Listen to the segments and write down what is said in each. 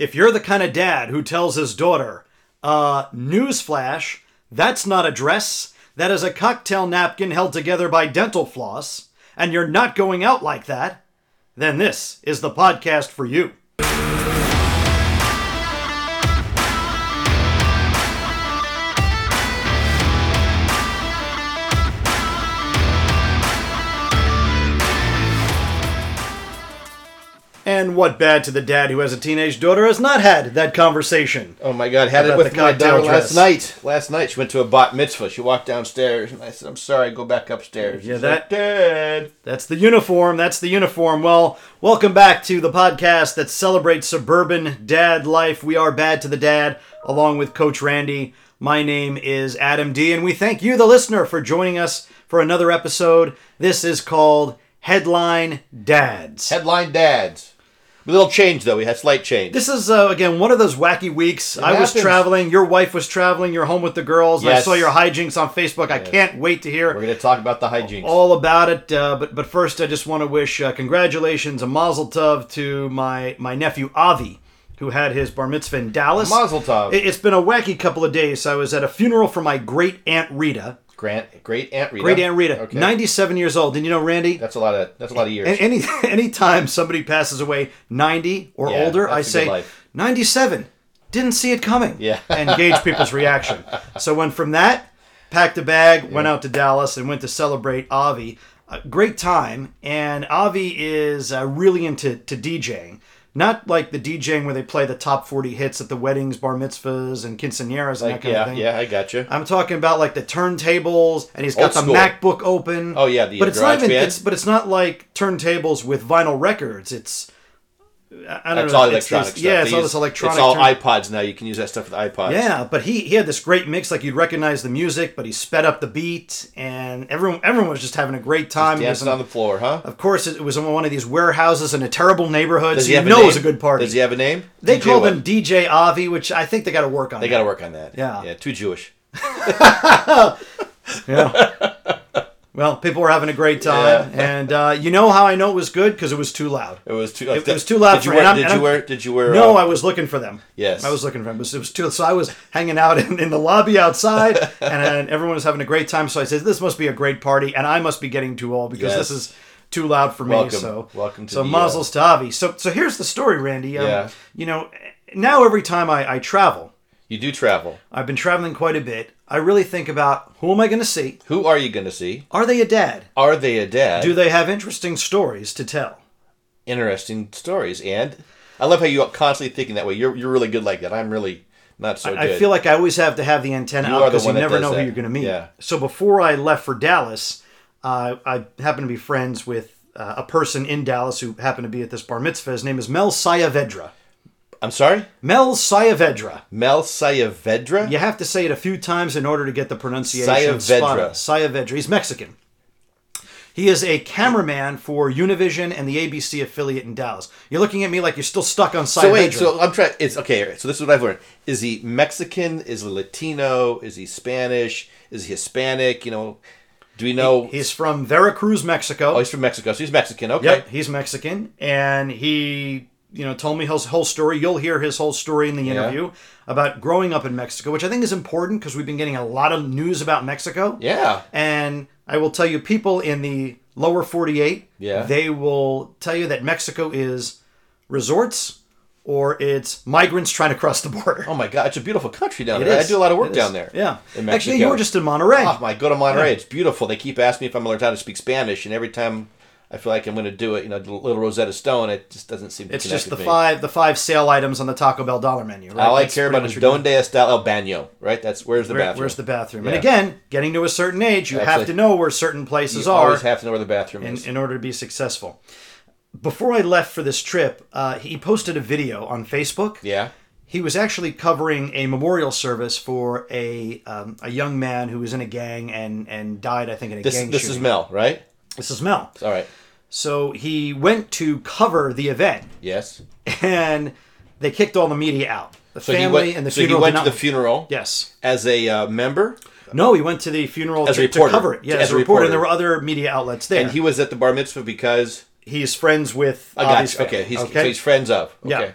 If you're the kind of dad who tells his daughter, uh, newsflash, that's not a dress, that is a cocktail napkin held together by dental floss, and you're not going out like that, then this is the podcast for you. And what bad to the dad who has a teenage daughter has not had that conversation? Oh my God! Had it About with the my cocktail daughter dress. last night. Last night she went to a bat mitzvah. She walked downstairs, and I said, "I'm sorry, go back upstairs." Yeah, She's that- like, Dad. That's the uniform. That's the uniform. Well, welcome back to the podcast that celebrates suburban dad life. We are Bad to the Dad, along with Coach Randy. My name is Adam D, and we thank you, the listener, for joining us for another episode. This is called Headline Dads. Headline dads. A little change though. We had slight change. This is uh, again one of those wacky weeks. I was traveling. Your wife was traveling. You're home with the girls. and I saw your hijinks on Facebook. I can't wait to hear We're going to talk about the hijinks. all about it. Uh, but but first, I just want to wish uh, congratulations, a mazel tov to my my nephew Avi, who had his bar mitzvah in Dallas. Mazel tov. It, has been a wacky couple of days. I was at a funeral for my great aunt Rita. Grant, great Aunt Rita. Great aunt Rita, Okay. 97 years old. And you know, Randy, That's a lot of. That's a lot of years. any anytime somebody passes away 90 or Yeah, older, I say 97. Didn't see it coming. Yeah. and gauge people's reaction. So went from that, packed a bag, went out to Dallas, and went to celebrate Avi. A great time. And Avi is uh, really into to DJing. Not like the DJing where they play the top 40 hits at the weddings, bar mitzvahs, and quinceañeras and that kind yeah, of thing. yeah, I got you. I'm talking about like the turntables, and he's got Old the school. MacBook open. Oh, yeah, the, but it's not even. It's but it's not like turntables with vinyl records. It's I don't That's know. all it's electronic this- stuff. Yeah, it's all this electronic. It's all turn- iPods now. You can use that stuff with iPods. yeah, but he he had this great mix. Like you'd recognize the music, but he sped up the beat, and everyone everyone was just having a great time. Dancing on the floor, huh? of course, it was in one of these warehouses in a terrible neighborhood, Does so he you have a know name? it was a good party. Does he have a name? they DJ called what? him DJ Avi, which I think they got to work on. They got to work on that. Yeah. Yeah. Too Jewish. Yeah. well, people were having a great time, and uh, you know how I know it was good because it was too loud. It was too. It was too loud Did you wear? Did you wear? Did you wear? No, uh, I was looking for them. Yes. I was looking for them. It was, it was too. So I was hanging out in, in the lobby outside, and, and everyone was having a great time. So I said, "This must be a great party," and I must be getting too old because Yes. this is too loud for me. Welcome. So Welcome to so the, uh, to Avi. So so here's the story, Randy. Um, Yeah. You know, now every time I, I travel, You do travel. I've been traveling quite a bit. I really think about who am I going to see? Who are you going to see? Are they a dad? Are they a dad? Do they have interesting stories to tell? Interesting stories, and I love how you are constantly thinking that way. You're you're really good like that. I'm really not so I good. feel like I always have to have the antenna You out because you never know who you're going to meet. Yeah. So before I left for Dallas, uh, I happened to be friends with uh, a person in Dallas who happened to be at this bar mitzvah. His name is Mel Sayavedra. I'm sorry, Mel Sayavedra. Mel Sayavedra. You have to say it a few times in order to get the pronunciation Sayavedra. Sayavedra. He's Mexican. He is a cameraman for Univision and the ABC affiliate in Dallas. You're looking at me like you're still stuck on Sayavedra. So wait, so I'm trying. It's okay. So this is what I've learned: is he Mexican? Is he Latino? Is he Spanish? Is he Hispanic? You know, do we know? He's from Veracruz, Mexico. oh, he's from Mexico. So he's Mexican. Okay. Yep, he's Mexican, and he, you know, told me his whole story. You'll hear his whole story in the interview about growing up in Mexico, which I think is important because we've been getting a lot of news about Mexico. Yeah. And I will tell you, people in the lower 48, Yeah. they will tell you that Mexico is resorts or it's migrants trying to cross the border. Oh my God, it's a beautiful country down It there. is. I do a lot of work down there. Yeah. in Actually, you were just in Monterrey. Oh my, go to Monterrey. It's beautiful. They keep asking me if I'm learned how to speak Spanish, and every time I feel like I'm going to do it, you know, the little Rosetta Stone, it just doesn't seem to it's just the five the five sale items on the Taco Bell dollar menu. Right? All I That's care about is donde está el baño, right? That's where's the Where- bathroom. Where's the bathroom? Yeah. And again, getting to a certain age, you have to know where certain places are. you are always have to know where the bathroom in, is. in order to be successful. Before I left for this trip, uh, he posted a video on Facebook. yeah. He was actually covering a memorial service for a um, a young man who was in a gang and and died, I think, in a This gang this shooting. is Mel, right? This is Mel. All right. So he went to cover the event, Yes. and they kicked all the media out. The So family went. and the so he funeral. went did to the funeral Yes. as a uh, member, No, he went to the funeral As a to, to reporter. cover it. Yeah, as, a reporter. And there were other media outlets there. and he was at the bar mitzvah because he's friends with I got you. Okay, he's so he's friends of. Okay. Yeah.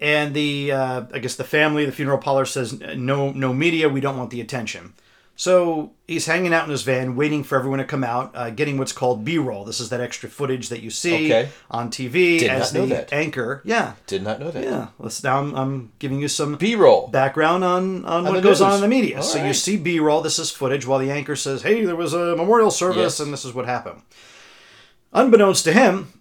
and the uh, I guess the family, the funeral parlor says no, no media. We don't want the attention. So he's hanging out in his van, waiting for everyone to come out, uh, getting what's called B-roll. This is that extra footage that you see Okay. on TV Did as not know the that. anchor. Yeah, Did not know that. yeah. Let's now I'm, I'm giving you some B-roll. background on, on what the goes on in the media. All so you see B-roll. This is footage while the anchor says, "Hey, there was a memorial service, Yes. and this is what happened." Unbeknownst to him,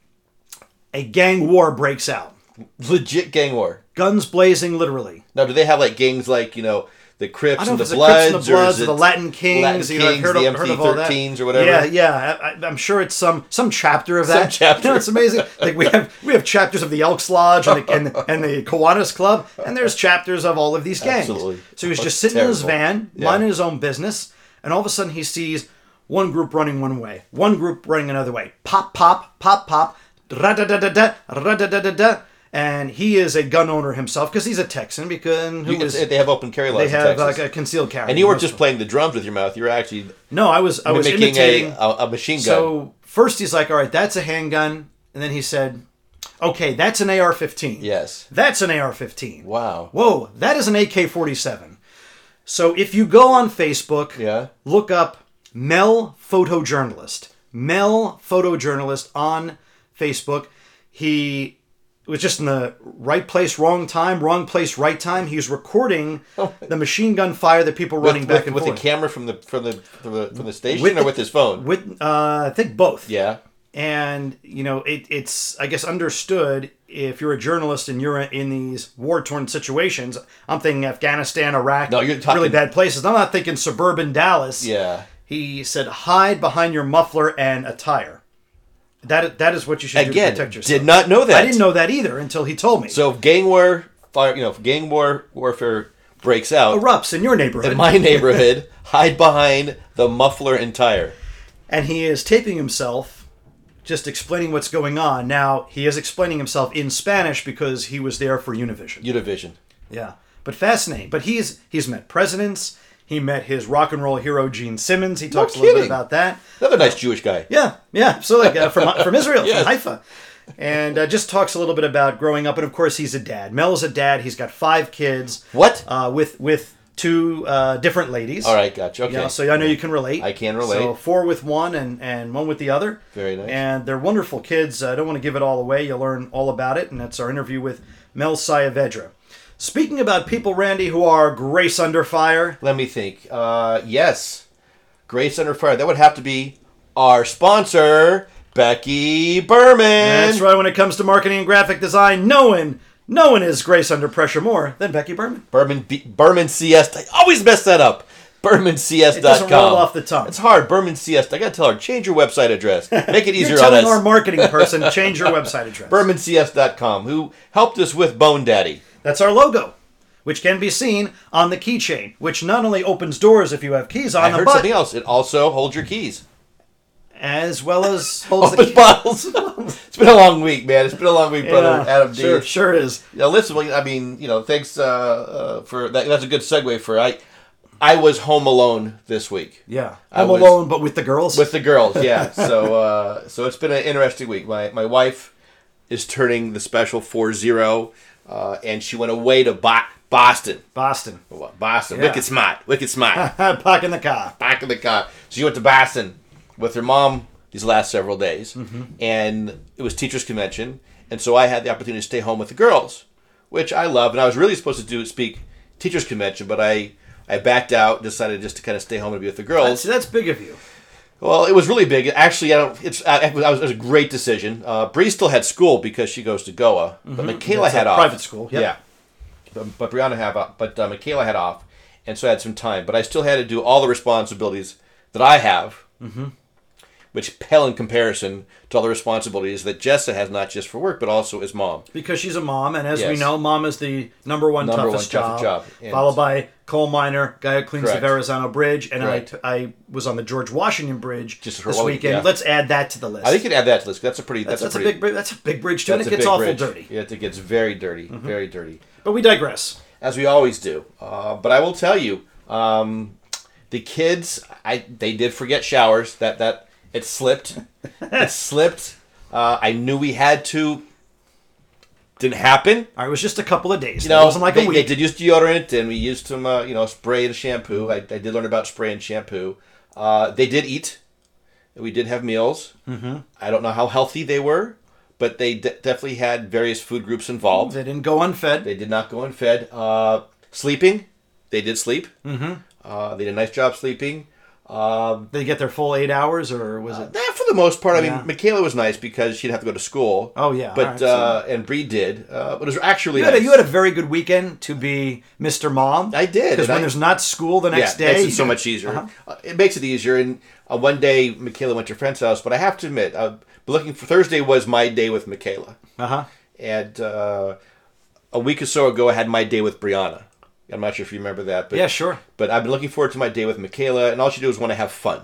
a gang war breaks out. Legit gang war. Guns blazing, literally. Now, do they have like gangs like you know the Crips and the if it's the Crips Bloods, and the Bloods or, or the Latin Kings. Latin you know, Kings, heard, the of, heard of all that. Or whatever? Yeah, yeah. I, I'm sure it's some some chapter of that. chapter. You know, it's amazing. Like we have we have chapters of the Elks Lodge and the, and, and the Kiwanis Club, and there's chapters of all of these gangs. Absolutely. So he's just sitting in his terrible. van, Yeah. minding his own business, and all of a sudden he sees one group running one way, one group running another way. Pop, pop, pop, pop. Ra-da-da-da-da, ra-da-da-da-da. And he is a gun owner himself because he's a Texan. Because who You is they have open carry laws they have like a concealed carry. and you weren't just playing the drums with your mouth. You were actually No, I was I was imitating. a, a, a machine gun. so first he's like, "All right, that's a handgun," and then he said, "Okay, that's an AR-15." yes. That's an AR-15. Wow. Whoa, that is an AK-47. So if you go on Facebook, Yeah. look up Mel Photojournalist. Mel Photojournalist on Facebook. He was just in the right place, wrong time, wrong place, right time. He was recording the machine gun fire that people running with, back with, and with forth. the camera from the from the from the, from the station With or the- with his phone. With uh, I think both. yeah. And you know, it, it's I guess understood if you're a journalist and you're in these war torn situations. I'm thinking Afghanistan, Iraq, No, you're talking- really bad places. I'm not thinking suburban Dallas. Yeah. He said, hide behind your muffler and attire. That that is what you should do to protect yourself. did not know that. I didn't know that either until he told me. So if gang war, fire, you know, if gang war warfare breaks out erupts in your neighborhood, in my neighborhood, hide behind the muffler and tire. and he is taping himself, just explaining what's going on. Now he is explaining himself in Spanish because he was there for Univision. Univision. Yeah, but fascinating. But he's he's met presidents. He met his rock and roll hero Gene Simmons. He talks a little bit about that. Another nice Jewish guy. Yeah, yeah. So like uh, from from Israel, Yes. from Haifa, and uh, just talks a little bit about growing up. And of course, he's a dad. Mel's a dad. He's got five kids. What? Uh, with with two uh, different ladies. All right, gotcha. Okay. Yeah, so I know you can relate. I can relate. So four with one and, and one with the other. Very nice. And they're wonderful kids. I don't want to give it all away. You'll learn all about it. And that's our interview with Mel Saavedra. Speaking about people, Randy, who are grace under fire. Let me think. Uh, yes, Grace Under Fire. That would have to be our sponsor, Becky Berman. That's right. When it comes to marketing and graphic design, no one, no one is grace under pressure more than Becky Berman. Berman B- Berman CS. I always mess that up. BermanCS.com. It doesn't roll off the tongue. It's hard. Berman CS. I gotta tell her change your website address. Make it You're easier on telling us. our marketing person change your website address. BermanCS.com, who helped us with Bone Daddy. That's our logo, which can be seen on the keychain, which not only opens doors if you have keys on I them, heard but something else. It also holds your keys. as well as holds the key. bottles. it's been a long week, man. It's been a long week, brother. Yeah, Adam D. sure, sure is. Yeah, listen. well, I mean, you know, thanks uh, uh, for that. That's a good segue for I. I was home alone this week Yeah, I I'm was- alone, but with the girls. with the girls. Yeah, so uh, so it's been an interesting week. My my wife is turning the special four zero, uh, and she went away to Bo- Boston. Boston, Boston, Yeah. wicked smart, wicked smart. park in the car. Back in the car. So she went to Boston with her mom these last several days, Mm-hmm. and it was teachers' convention, and so I had the opportunity to stay home with the girls, which I love. And I was really supposed to do speak teachers' convention, but I I backed out, decided just to kind of stay home and be with the girls. That's, that's big of you. Well, it was really big. Actually, I don't. It's I, it was, it was a great decision. Uh, Bree still had school because she goes to Goa, but Michaela Mm-hmm. That's a had off. private school, yep. Yeah, but, but Brianna had off. But uh, Michaela had off, and so I had some time. But I still had to do all the responsibilities that I have, Mm-hmm. Which pale in comparison to all the responsibilities that Jessa has, not just for work but also as mom. Because she's a mom, and as we know, mom is the number one Number toughest one job, job, followed by coal miner, guy who cleans Correct. the Verrazano Bridge, and I, Correct. I was on the George Washington Bridge Just this one- weekend. yeah. Let's add that to the list. I think you can add that to this. That's a pretty. That's, that's, a a, big, that's a big bridge too, and it gets awful bridge. dirty. Yeah, it gets very dirty, Mm-hmm. very dirty. But we digress. as we always do. Uh, but I will tell you, um, the kids, I they did forget showers. That that it slipped, it slipped. Uh, I knew we had to Didn't happen. All right, it was just a couple of days. You know, it wasn't like they, a they did use deodorant, and we used some, uh, you know, spray and shampoo. I, I did learn about spray and shampoo. Uh, they did eat. We did have meals. Mm-hmm. I don't know how healthy they were, but they de- definitely had various food groups involved. They didn't go unfed. They did not go unfed. Uh, sleeping, they did sleep. Mm-hmm. Uh, they did a nice job sleeping. Um, they get their full eight hours, or was it? eh, for the most part, I Yeah. mean, Michaela was nice because she'd have to go to school. Oh, yeah, but alright, so- uh, and Bree did. Uh, but it was actually You had, a, you had a very good weekend to be Mr. Mom. I did, Because when I- there's not school the next yeah, day, makes it so much easier. Uh-huh. Uh, it makes it easier. And uh, one day, Michaela went to a friend's house, but I have to admit, uh, looking for Thursday was my day with Michaela, Uh-huh. and uh, a week or so ago, I had my day with Brianna. I'm not sure if you remember that, but Yeah, sure. But I've been looking forward to my day with Michaela, and all she do is want to have fun.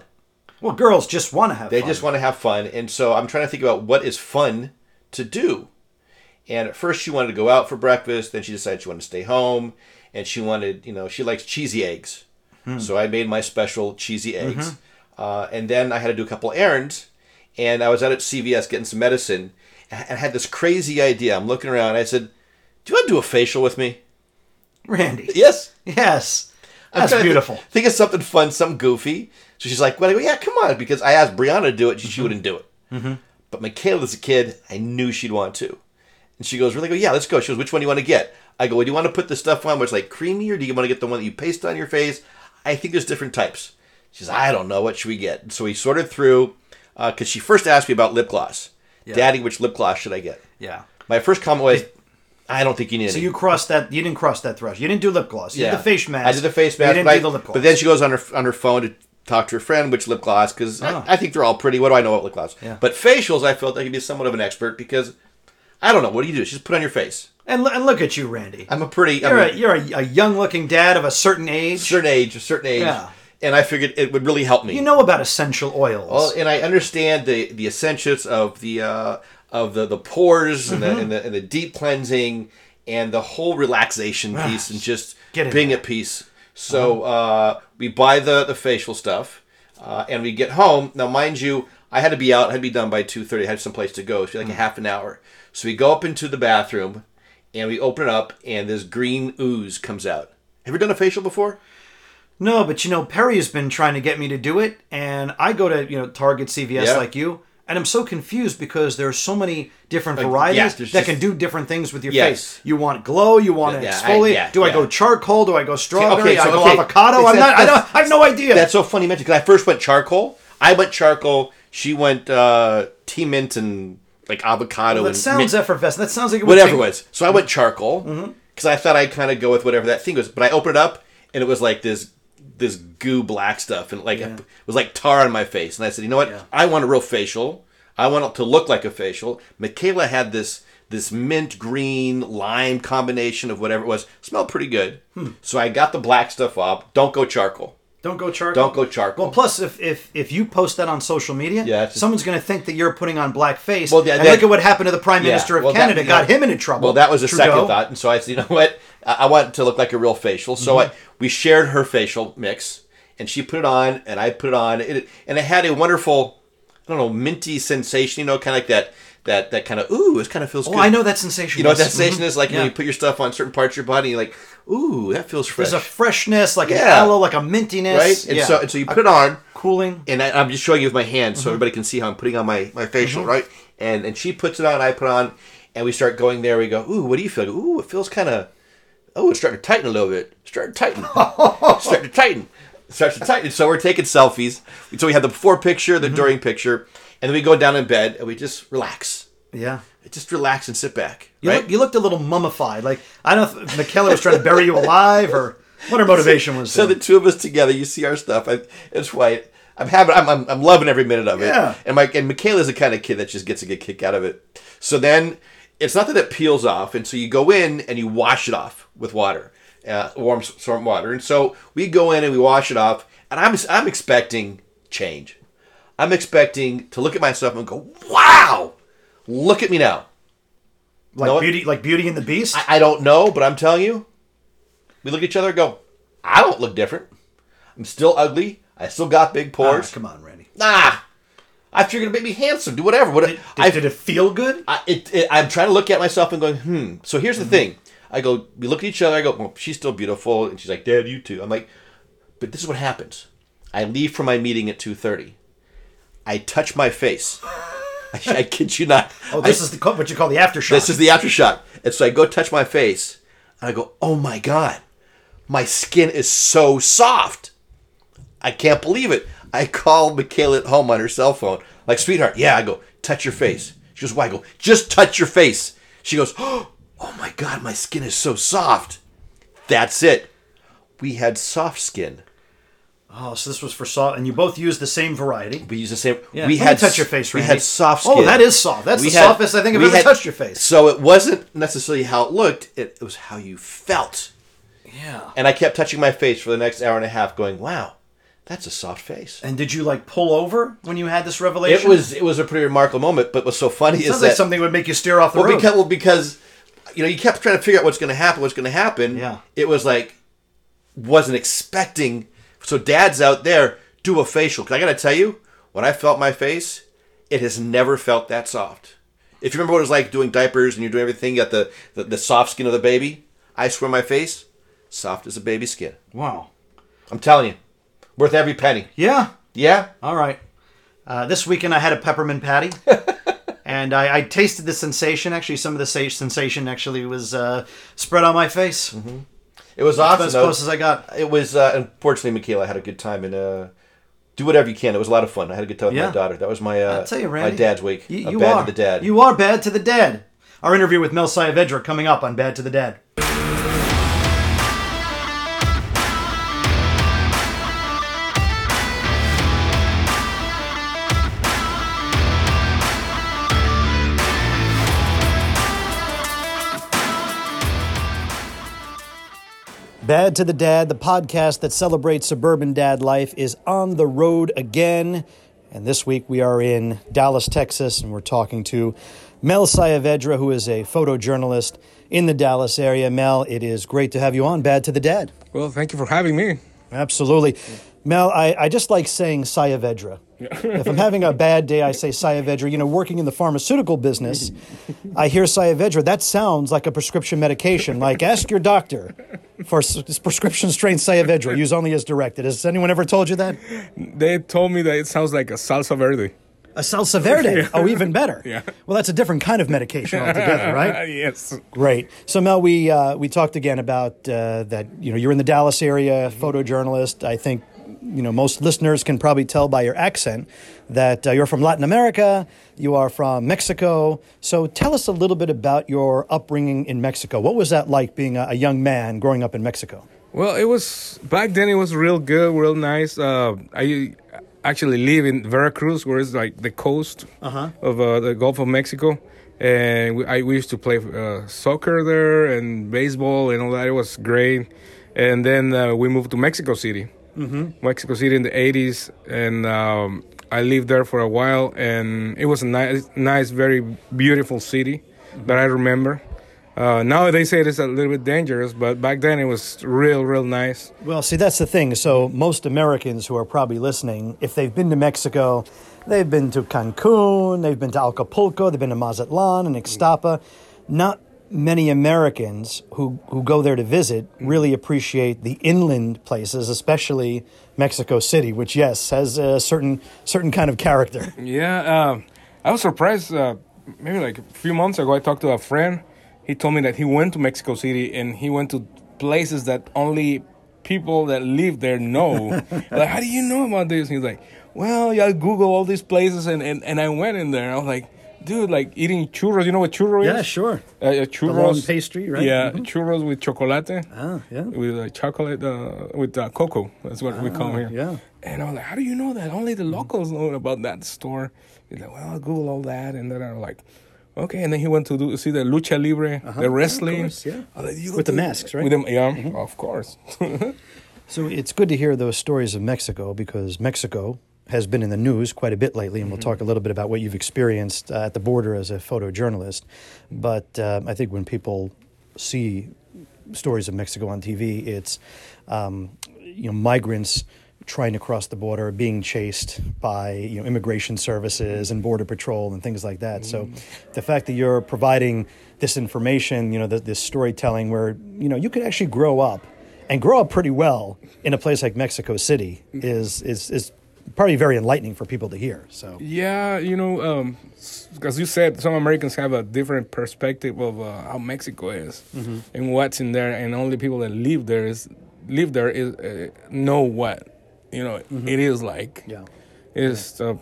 Well, girls just want to have They fun. just want to have fun, and so I'm trying to think about what is fun to do. And at first, she wanted to go out for breakfast. Then she decided she wanted to stay home, and she wanted, you know, she likes cheesy eggs. So I made my special cheesy eggs, uh, and then I had to do a couple errands, and I was out at CVS getting some medicine, and I had this crazy idea. I'm looking around. I said, "Do you want to do a facial with me?" Randy. Yes. Yes. That's beautiful. Think, think of something fun, something goofy. So she's like, well, I go, yeah, come on, because I asked Brianna to do it, she, Mm-hmm. she wouldn't do it. Mm-hmm. But Michaela, as a kid, I knew she'd want to. And she goes, really? I go, yeah, let's go. She goes, which one do you want to get? I go, well, do you want to put the stuff on where it's like creamy, or do you want to get the one that you paste on your face? I think there's different types. She says, I don't know. What should we get? So we sorted through, because she first asked me about lip gloss. Daddy, which lip gloss should I get? Yeah. My first comment was, I don't think you need So any. you crossed that. You didn't cross that threshold. You didn't do lip gloss. You did the face mask. I did the face mask. You didn't but, I- do the lip gloss. but then she goes on her on her phone to talk to her friend which lip gloss because Oh. I, I think they're all pretty. What do I know about lip gloss? Yeah. But facials, I felt I could be somewhat of an expert because I don't know. What do you do? She just put on your face. and, lo- and look at you, Randy. I'm a pretty. you're I'm a you're a, a young-looking dad of a certain age. certain age, a certain age, Yeah. and I figured it would really help me. You know about essential oils. Well, and I understand the the essentials of the uh, of the the pores and, Mm-hmm. the, and the and the deep cleansing and the whole relaxation piece and just being there. at peace. So uh, we buy the the facial stuff uh, and we get home. Now, mind you, I had to be out. I had to be done by two thirty. I had some place to go. So like Mm. a half an hour. So we go up into the bathroom and we open it up and this green ooze comes out. Have you done a facial before? No, but you know, Perry has been trying to get me to do it, and I go to you know Target, CVS, Yeah. like you, and I'm so confused because there's so many different varieties yeah, that just- can do different things with your Yes. face. You want glow, you want to Yeah, I- exfoliate. yeah, do I go charcoal? Do I go strawberry? so- I go okay. avocado. It's I'm not. I, don't, I have no idea. That's so funny you mentioned because I first went charcoal. I went charcoal. She went uh, tea mint and like avocado that and sounds mint, effervescent. That sounds like it whatever it was. So I went charcoal because I thought I'd kind of go with whatever that thing was. But I opened it up and it was like this this goo black stuff and like Yeah. it was like tar on my face. And I said, you know what? Yeah. I want a real facial. I want it to look like a facial. Michaela had this this mint green lime combination of whatever it was. Smelled pretty good. Hmm. So I got the black stuff off. Don't go charcoal. Don't go charcoal. Don't go charcoal. Well, plus if if if you post that on social media, Yeah, just- someone's going to think that you're putting on black face. Well, yeah, and that- look at what happened to the Prime Yeah, Minister of well, Canada. you got know- him into trouble. Well, that was a Trudeau. second thought, and so I said, you know what? I, I want it to look like a real facial. So Mm-hmm. I, we shared her facial mix, and she put it on, and I put it on, it, and it had a wonderful, I don't know, minty sensation. You know, kind of like that, that, that kind of ooh, it kind of feels Oh, good. I know that sensation. You know what that sensation Mhm. is like Yeah. when you put your stuff on certain parts of your body, you're like, ooh, that feels fresh, There's a freshness, like an Yeah. aloe, like a mintiness. right? And yeah. so, and so you put it on, cooling. and I, I'm just showing you with my hand Mm-hmm. so everybody can see how I'm putting on my, my facial, right? And and she puts it on, I put it on, and we start going there. We go, ooh, what do you feel? Ooh, it feels kind of, oh, it's starting to tighten a little bit. Starting to tighten. starting to tighten. Starts to tighten. So we're taking selfies. So we have the before picture, Mm-hmm. the during picture, and then we go down in bed and we just relax. Yeah. Just relax and sit back. You, right? look, you looked a little mummified. Like I don't know if Michaela was trying to bury you alive or what her motivation was. So there. the two of us together, you see our stuff. I, it's white. I'm having. I'm, I'm, I'm loving every minute of it. Yeah. And my and Michaela's the kind of kid that just gets a good kick out of it. So then, it's not that it peels off, and so you go in and you wash it off with water, uh, warm storm water. And so we go in and we wash it off, and I'm I'm expecting change. I'm expecting to look at myself and go, "Wow, look at me now." like know beauty, like Beauty and the Beast. I, I don't know, but I'm telling you, we look at each other and go, I don't look different. I'm still ugly. I still got big Ah, pores. come on, Randy. Nah, I figured it'd make me handsome, do whatever. What Did, I, did it feel good? I, it, it, I'm trying to look at myself and going, hmm. So here's the thing. I go, we look at each other. I go, well, she's still beautiful, and she's like, Dad, you too. I'm like, but this is what happens. I leave for my meeting at two thirty. I touch my face. I, I kid you not. Oh, this I- is the, what you call the aftershock. this is the aftershock. And so I go touch my face, and I go, oh my god, my skin is so soft. I can't believe it. I call Michaela at home on her cell phone, like, sweetheart, yeah. I go, touch your face. She goes, why? I go, just touch your face. She goes, oh my god, my skin is so soft. That's it. We had soft skin. Oh, so this was for soft, and you both used the same variety. We use the same. Yeah, we let had touch your face, We had soft Oh, that is soft. That's We the had- softest I think I've ever had- touched your face. So it wasn't necessarily how it looked; it, it was how you felt. Yeah. And I kept touching my face for the next hour and a half, going, "Wow, that's a soft face." And did you like pull over when you had this revelation? It was it was a pretty remarkable moment. But what's so funny is Sounds that like something would make you steer off the well, road. because, well because you know you kept trying to figure out what's going to happen, what's going to happen. Yeah. It was like wasn't expecting. So Dad's out there do a facial. 'Cause I got to tell you, when I felt my face, it has never felt that soft. If you remember what it was like doing diapers and you're doing everything, you got the, the, the soft skin of the baby. I swear my face, soft as a baby skin. wow. I'm telling you, worth every penny. Yeah. Yeah. All right. Uh, this weekend I had a peppermint patty, and I, I tasted the sensation. Actually, some of the sa- sensation actually was uh, spread on my face. It was awesome. as close as I got. It was uh, unfortunately, Michaela had a good time and uh, do whatever you can. It was a lot of fun. I had a good time with Yeah. my daughter. That was my uh, I'll tell you, my dad's week. You, you bad are to the dad. You are bad to the dad. Our interview with Mel Saavedra coming up on Bad to the Dad. Bad to the Dad, the podcast that celebrates suburban dad life, is on the road again. And this week we are in Dallas, Texas, and we're talking to Mel Sayavedra, who is a photojournalist in the Dallas area. Mel, it is great to have you on Bad to the Dad. Well, thank you for having me. Absolutely. Mel, I, I just like saying Saavedra. If I'm having a bad day, I say Saavedra. You know, working in the pharmaceutical business, I hear Saavedra. That sounds like a prescription medication. Like, ask your doctor for s- this prescription strength Saavedra. Use only as directed. Has anyone ever told you that? They told me that it sounds like a salsa verde. A salsa verde. Oh, even better. Yeah. Well, that's a different kind of medication altogether, right? yes. Great. So Mel, we uh, we talked again about uh, that. You know, you're in the Dallas area, photojournalist. I think you know most listeners can probably tell by your accent that uh, you're from Latin America. You are from Mexico. So tell us a little bit about your upbringing in Mexico. What was that like being a, a young man growing up in Mexico? Well, it was back then. It was real good, real nice. Uh, I actually live in Veracruz, where it's like the coast Uh-huh. of uh, the Gulf of Mexico, and we, I we used to play uh, soccer there and baseball and all that. It was great. And then uh, we moved to Mexico City, mm-hmm. Mexico City in the '80s, and um, I lived there for a while. And it was a nice, nice, very beautiful city that I remember. Uh, now they say it's a little bit dangerous, but back then it was real, real nice. Well, see, that's the thing. So, most Americans who are probably listening, if they've been to Mexico, they've been to Cancun, they've been to Acapulco, they've been to Mazatlan and Ixtapa. Not many Americans who, who go there to visit really appreciate the inland places, especially Mexico City, which, yes, has a certain certain kind of character. Yeah, um, I was surprised. Uh, maybe like a few months ago, I talked to a friend. He told me that he went to Mexico City and he went to places that only people that live there know. like, how do you know about this? And he's like, well, yeah, I Google all these places, and, and, and I went in there. I was like, dude, like eating churros. You know what churro is? Yeah, sure. Uh, churros. pastry, right? Yeah, Mhm. churros with chocolate. Ah, yeah. With uh, chocolate, uh, with uh, cocoa. That's what we call here. yeah. And I was like, how do you know that? Only the locals know about that store. He's like, well, I'll Google all that. And then I'm like, okay. And then he went to do, see the lucha libre, the wrestling. Uh-huh. course, yeah. Like, "You With the masks, right? Mm-hmm. With them, yeah, of course. So it's good to hear those stories of Mexico because Mexico has been in the news quite a bit lately, and we'll talk a little bit about what you've experienced uh, at the border as a photojournalist. But um, I think when people see stories of Mexico on TV, it's um, you know migrants trying to cross the border, being chased by you know immigration services and border patrol and things like that. So, the fact that you're providing this information, you know, this, this storytelling, where you know you could actually grow up and grow up pretty well in a place like Mexico City is is is probably very enlightening for people to hear. So, Yeah, you know, um, as you said, some Americans have a different perspective of uh, how Mexico is Mm-hmm. and what's in there, and only people that live there is live there is uh, know what you know it is like. Mm-hmm. yeah. It's a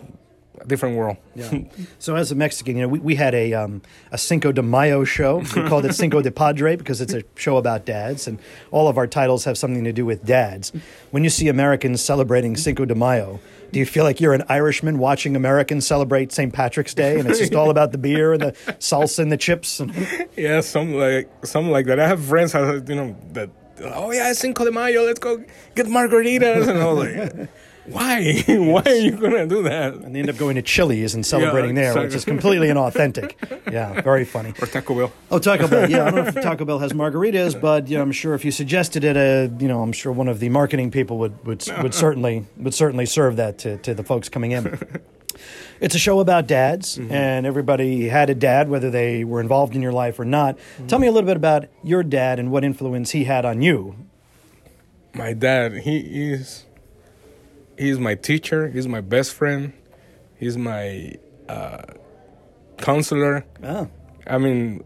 different world. Yeah. so as a Mexican, you know, we, we had a um, a Cinco de Mayo show. We called it Cinco de Padre because it's a show about dads, and all of our titles have something to do with dads. When you see Americans celebrating Cinco de Mayo, do you feel like you're an Irishman watching Americans celebrate St. Patrick's Day, and it's just all about the beer and the salsa and the chips? And, Yeah, something like something like that. I have friends, who, you know, that oh yeah, it's Cinco de Mayo. Let's go get margaritas, and all was like, why? why are you gonna do that? and they end up going to Chili's and celebrating there, which is completely inauthentic. Yeah, very funny. Or Taco Bell. Oh, Taco Bell. Yeah, I don't know if Taco Bell has margaritas, but you know, I'm sure if you suggested it, uh, you know, I'm sure one of the marketing people would would, would certainly would certainly serve that to, to the folks coming in. It's a show about dads, and everybody had a dad, whether they were involved in your life or not. Tell me a little bit about your dad and what influence he had on you. My dad, he is he's my teacher, he's my best friend, he's my uh, counselor. Ah, I mean,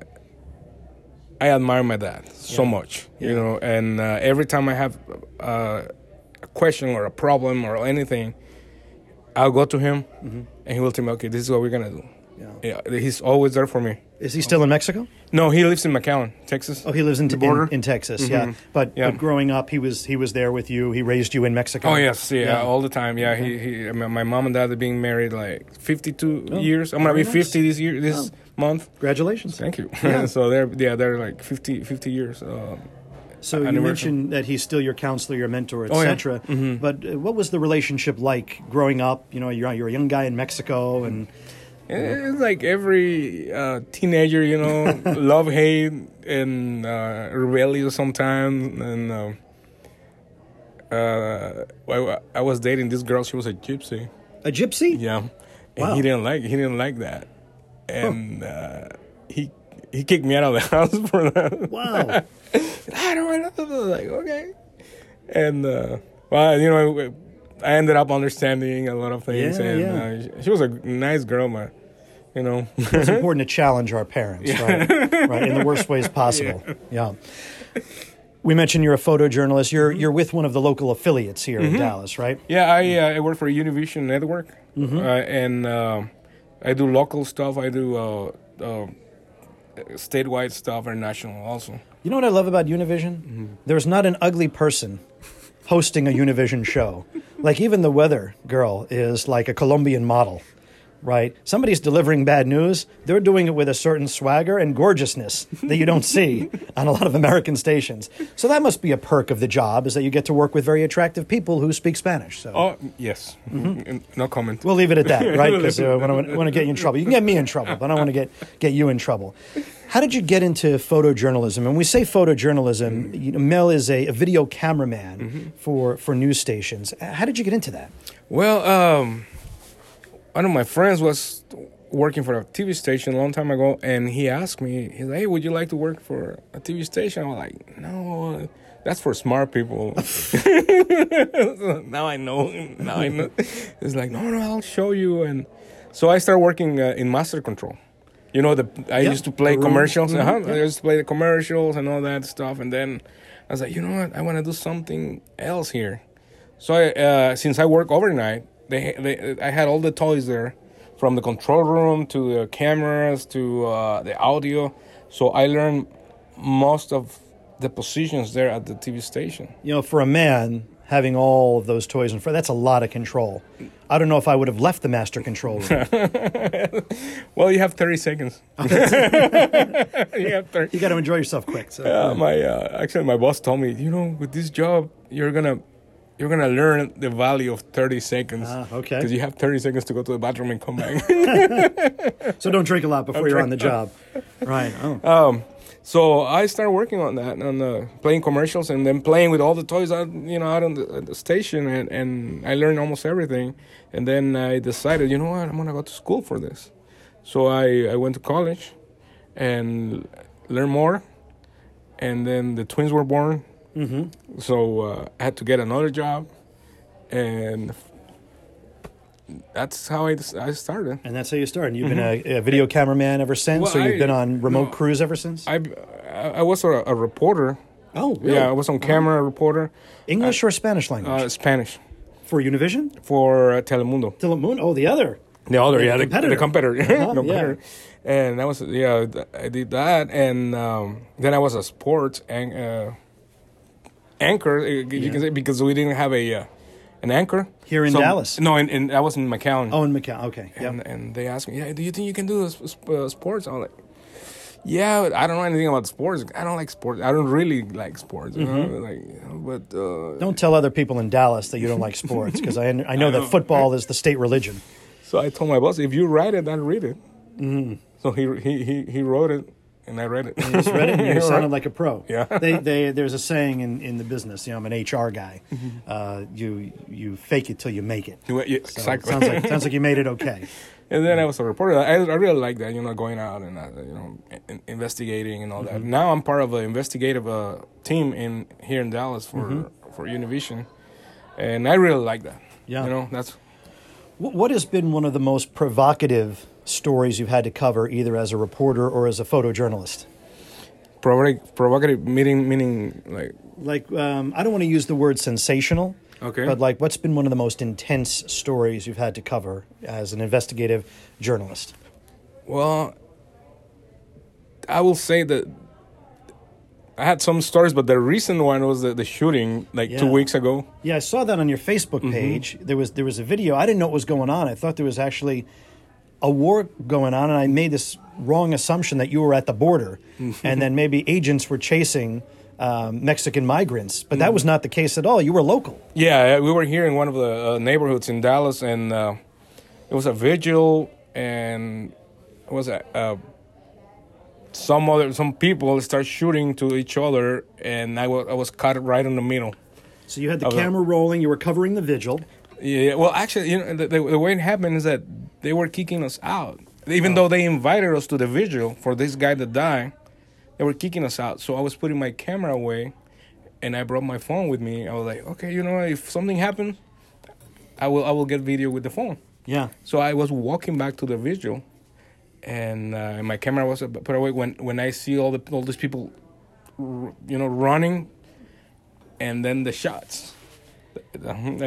I admire my dad so much, you know, and uh, every time I have uh, a question or a problem or anything, I'll go to him and he will tell me, okay, this is what we're going to do. Yeah. Yeah, he's always there for me. Is he still in Mexico? No, he lives in McAllen, Texas. Oh, he lives in The border? in, in Texas. Yeah, but, Yeah. but growing up, he was he was there with you. He raised you in Mexico. Oh yes, yeah, Yeah. all the time. Yeah, he, he my my mom and dad are being married like 52 Oh, years. I'm gonna be very nice. 50 this year, this month. Congratulations. Thank you. Yeah. so they're yeah they're like 50 50 years. Uh, So you mentioned that he's still your counselor, your mentor, Oh, yeah. etc. But uh, what was the relationship like growing up? You know, you're you're a young guy in Mexico, and It's like every uh, teenager, you know, love, hate, and uh, rebellious sometimes. And um, uh, I, I was dating this girl. She was a gypsy. a gypsy. Yeah, and Wow. he didn't like he didn't like that, and uh, he he kicked me out of the house for that. Wow. I don't want to. Like okay, and uh, well, you know, I ended up understanding a lot of things, Yeah, and yeah. Uh, she was a nice girl, but you know, it's important to challenge our parents, right? right, in the worst ways possible. Yeah. We mentioned you're a photojournalist. You're you're with one of the local affiliates here in Dallas, right? yeah, I uh, I work for Univision Network, Mm-hmm. uh, and uh, I do local stuff. I do uh, uh, statewide stuff and national also. You know what I love about Univision? There's not an ugly person hosting a Univision show. Like even the weather girl is like a Colombian model, right? Somebody's delivering bad news. They're doing it with a certain swagger and gorgeousness that you don't see on a lot of American stations. So that must be a perk of the job is that you get to work with very attractive people who speak Spanish. So Oh yes, no comment. We'll leave it at that, right? Because uh, when I want to get you in trouble, you can get me in trouble, but I don't want to get get you in trouble. How did you get into photojournalism? And we say photojournalism. You know, Mel is a, a video cameraman for for news stations. How did you get into that? Well, um, one of my friends was working for a TV station a long time ago, and he asked me, he's like, "Hey, would you like to work for a TV station?" I was like, "No, that's for smart people." now I know. Now I know. It's like, no, no, I'll show you. And so I started working uh, in master control. You know, the I Yeah, used to play commercials. Mhm, uh-huh. yeah. I used to play the commercials and all that stuff, and then I was like, you know what? I want to do something else here. So I, uh, since I work overnight, they, they I had all the toys there, from the control room to the cameras to uh, the audio. So I learned most of the positions there at the TV station. You know, for a man having all of those toys in front, that's a lot of control. I don't know if I would have left the master control room. Well, you have thirty seconds. you have thirty. you got to enjoy yourself quick. So. Uh, my uh, actually, my boss told me, you know, with this job, you're gonna you're gonna learn the value of thirty seconds. Ah, okay. Because you have thirty seconds to go to the bathroom and come back. So don't drink a lot before you're on the job. Right. Oh. Um, So I started working on that, on uh, playing commercials, and then playing with all the toys out, you know, out on the, the station, and, and I learned almost everything. And then I decided, you know what, I'm gonna go to school for this. So I, I went to college, and learned more. And then the twins were born. Mm-hmm. So uh, I had to get another job, and that's how I, I started. And that's how you started. You've been a, a video cameraman ever since, Mm-hmm. Well, or you've I- been on remote no. crews ever since? I I was a, a reporter. oh, really? Yeah, I was on camera reporter, English or Spanish language? uh, Spanish For Univision? for uh, Telemundo. Telemundo? Oh, the other. The other, The yeah, the competitor. the competitor, Uh-huh, competitor. And that was yeah, I did that, and um, then I was a sports and. uh, anchor. uh, You Yeah. can say because we didn't have a uh, an anchor Here in So- Dallas? No, in, in I was in McAllen. Oh, in Macau. Okay. and, Yep. and they asked me, "Yeah, do you think you can do this, uh, sports?" I'm like, "Yeah, but I don't know anything about sports. I don't like sports. I don't really like sports. You Mm-hmm. know, like, but uh, Don't tell other people in Dallas that you don't like sports, because I, I know that football is the state religion. so I told my boss, if you write it, I'll read it. Mm. So he he he he wrote it, and I read it. You just read it and you sounded like a pro. Yeah. They, they, there's a saying in, in the business, you know, I'm an HR guy. Mm-hmm. Uh, you, you fake it till you make it. You yeah, So exactly. Sounds like, sounds like you made it okay. and then I was a reporter. I, I really like that, you know, going out and uh, you know in, investigating and all that. Now I'm part of an investigative uh, team in here in Dallas for for Univision, and I really like that. Yeah. you know that's What has been one of the most provocative stories you've had to cover, either as a reporter or as a photojournalist? provocative, provocative meaning meaning like Like, um, I don't want to use the word sensational, okay. but like, what's been one of the most intense stories you've had to cover as an investigative journalist? Well, I will say that I had some stories, but the recent one was the, the shooting like two weeks ago. Yeah, I saw that on your Facebook Mm-hmm. page. There was there was a video. I didn't know what was going on. I thought there was actually a war going on, and I made this wrong assumption that you were at the border, Mm-hmm. and then maybe agents were chasing um, Mexican migrants. But that Mm-hmm. was not the case at all. You were local. Yeah, we were here in one of the uh, neighborhoods in Dallas, and uh, it was a vigil, and it was a, uh, some other some people start shooting to each other, and I wa- I was caught right in the middle. So you had the camera rolling. You were covering the vigil. Yeah, well, actually, you know, the, the, the way it happened is that they were kicking us out, even oh. though they invited us to the vigil for this guy to die. They were kicking us out, so I was putting my camera away, and I brought my phone with me. I was like, okay, you know, if something happens, I will I will get video with the phone. Yeah. So I was walking back to the vigil, and uh, my camera was put away when when I see all the all these people, you know, running, and then the shots.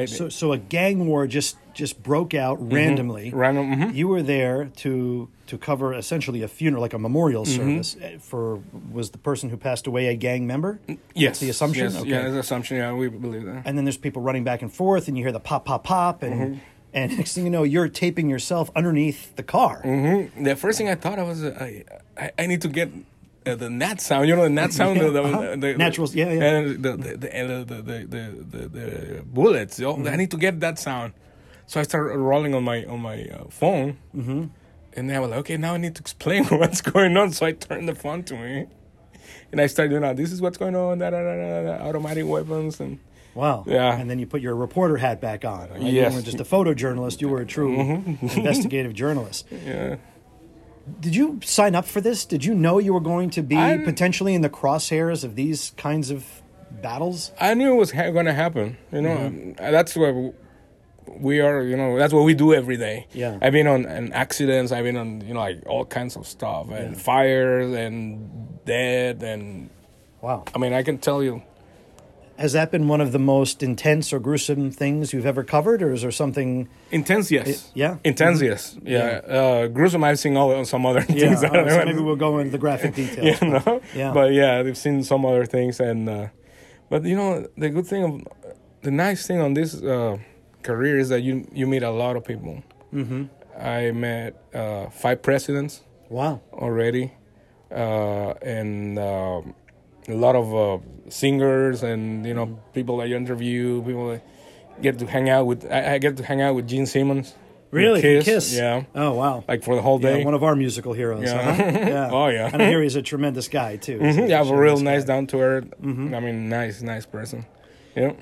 So so a gang war just just broke out randomly. Random. mhm. You were there to to cover essentially a funeral, like a memorial Mm-hmm. service eh, for was the person who passed away a gang member. Yes. the assumption? Yes, Okay. Yeah, that's the assumption. Yeah, we believe that. and then there's people running back and forth, and you hear the pop, pop, pop, and Mm-hmm. And next thing you know, you're taping yourself underneath the car. hmm The first thing I thought I was, uh, I, I, I need to get uh, the nat sound. You know, the nat sound. the, the, uh-huh. the, Natural- yeah, yeah. And the the the, the, the, the, the, bullets. You know, Mm-hmm. I need to get that sound. So I started rolling on my on my uh, phone, mm-hmm. and then I was like, okay, now I need to explain what's going on. So I turned the phone to me, and I started doing, out, this is what's going on. Da, da, da, da, automatic weapons and. Wow. Yeah. And then you put your reporter hat back on. right? You weren't just a photojournalist, you were a true investigative journalist. Yeah. Did you sign up for this? Did you know you were going to be I- potentially in the crosshairs of these kinds of battles? I knew it was ha- going to happen. You know, Mm-hmm. Uh, that's what we are. You know, that's what we do every day. Yeah. I've been on, on accidents. I've been on you know like all kinds of stuff and fires and dead and Wow. I mean I can tell you. Has that been one of the most intense or gruesome things you've ever covered, or is there something? Intense, yes. It- yeah? Mm-hmm. Intense, yes. Yeah. Uh, gruesome, I've seen all on some other things. right, so maybe we'll go into the graphic details. you know? Yeah. But yeah, they've seen some other things, and uh, but you know the good thing of the nice thing on this uh, career is that you you meet a lot of people. Mm-hmm. I met uh, five presidents Wow. already, uh, and um a lot of uh, singers, and you know people that you interview, people that get to hang out with. I, I get to hang out with Gene Simmons. Really? Kiss, Kiss? yeah. Oh wow. like for the whole Yeah, day. one of our musical heroes. Yeah. huh? yeah. Oh, yeah. And I hear he's a tremendous guy too. Mhm, yeah, a a real nice, guy. down to earth. Mm-hmm. I mean, nice, nice person. Yeah.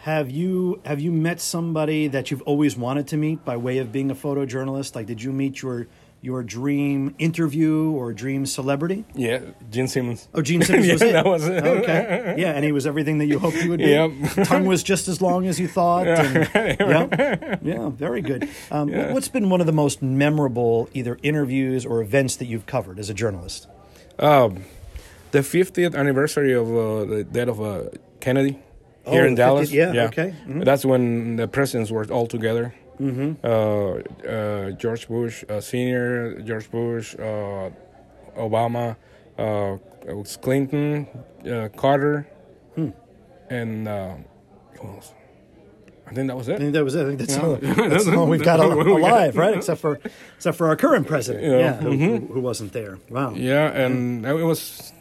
Have you have you met somebody that you've always wanted to meet by way of being a photojournalist? Like, did you meet your your dream interview or dream celebrity? Yeah, Gene Simmons. Oh, Gene Simmons Yeah, was it. that was it. Okay, yeah, and he was everything that you hoped he would be. Yep. Tongue was just as long as you thought. And, yeah, yeah, very good. Um, Yeah. What's been one of the most memorable either interviews or events that you've covered as a journalist? Um, the 50th anniversary of uh, the death of uh, Kennedy Oh, here in the 50th Dallas. yeah, okay. Mhm. That's when the presidents were all together. Mm-hmm. Uh, uh, George Bush uh, Senior, George Bush, uh, Obama, uh, Clinton, uh, Carter, Hmm. and uh, who else? I think that was it. I think that was it. I think that's, Yeah. all, that's all we've got al- What we alive, right? Except for except for our current president, yeah, Yeah. who, who, who wasn't there. Wow. Yeah, and it was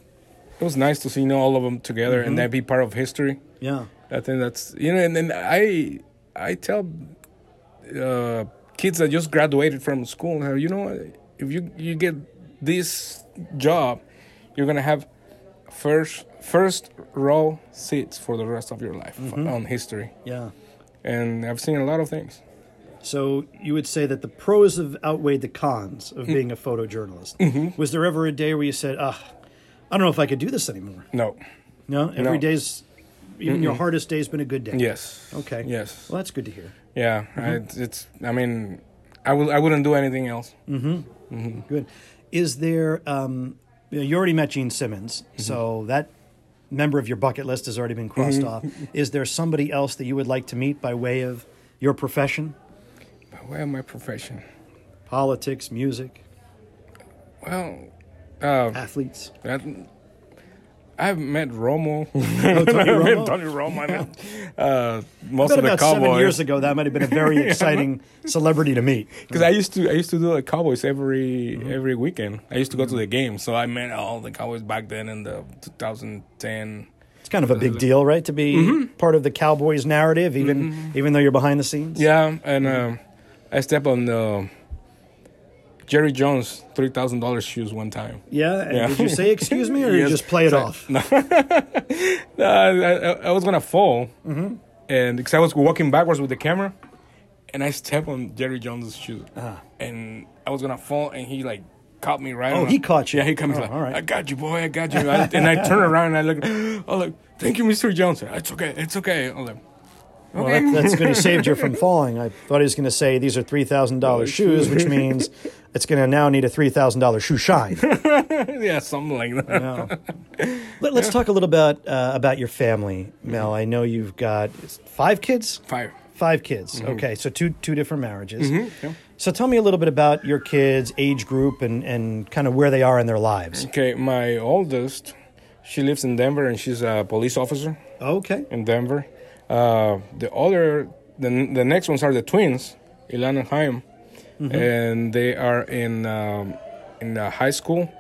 it was nice to see you know, all of them together Mm-hmm. and that be part of history. Yeah. I think that's you know, and then I I tell uh, kids that just graduated from school, you know, if you you get this job, you're gonna have first first row seats for the rest of your life Mm-hmm. on history, Yeah. and I've seen a lot of things. So you would say that the pros have outweighed the cons Mm-hmm. of being a photojournalist. Was there ever a day where you said, "Ah, I don't know if I could do this anymore"? No, No, every No. day's even your hardest day's been a good day. yes, Okay. yes, Well, that's good to hear. Yeah. I, it's I mean, I will I wouldn't do anything else. Mm-hmm. mm-hmm. Good. Is there? Um, you, already met Gene Simmons, Mm-hmm. so that member of your bucket list has already been crossed Mm-hmm. off. Is there somebody else that you would like to meet by way of your profession, Why my profession? politics, music, Well, uh, athletes? that, I've met Romo. Oh, Tony I met Romo? Tony Romo. I met uh, most of the about seven years ago, that might have been a very exciting celebrity to meet. Because I used to, I used to do the Cowboys every Mm-hmm. every weekend. I used to go to the game, so I met all the Cowboys back then in the 2010. It's kind of a big deal, right, to be Mm-hmm. part of the Cowboys narrative, even even though you're behind the scenes. Yeah, and um, I step on the Jerry Jones three thousand dollars shoes one time. Yeah. And Yeah. did you say excuse me, or you just play it off? Uh, I, I, I was gonna fall, Mm-hmm. and because I was walking backwards with the camera, and I stepped on Jerry Jones's shoe, Ah. and I was gonna fall, and he like caught me right. Oh, he caught you. Yeah, he caught me. Oh, like, all right. I got you, boy. I got you. I, and I turn around and I look. I was like, "Thank you, Mr. Jones." It's okay. It's okay. I was like, Well, okay. that, that's going to save you from falling. I thought he was going to say these are three thousand dollars shoes, which means it's going to now need a three thousand dollars shoe shine. yeah, something like that. Yeah. Let, us talk a little bit uh, about your family, Mel. Mm-hmm. I know you've got five kids. Five. Five kids. Mm-hmm. Okay, so two two different marriages. Mm-hmm. yeah. So tell me a little bit about your kids' age group and and kind of where they are in their lives. Okay, my oldest, she lives in Denver, and she's a police officer. Okay. in Denver. Uh, the other, the, the next ones are the twins, Ilan and Chaim, and they are in um, in high school,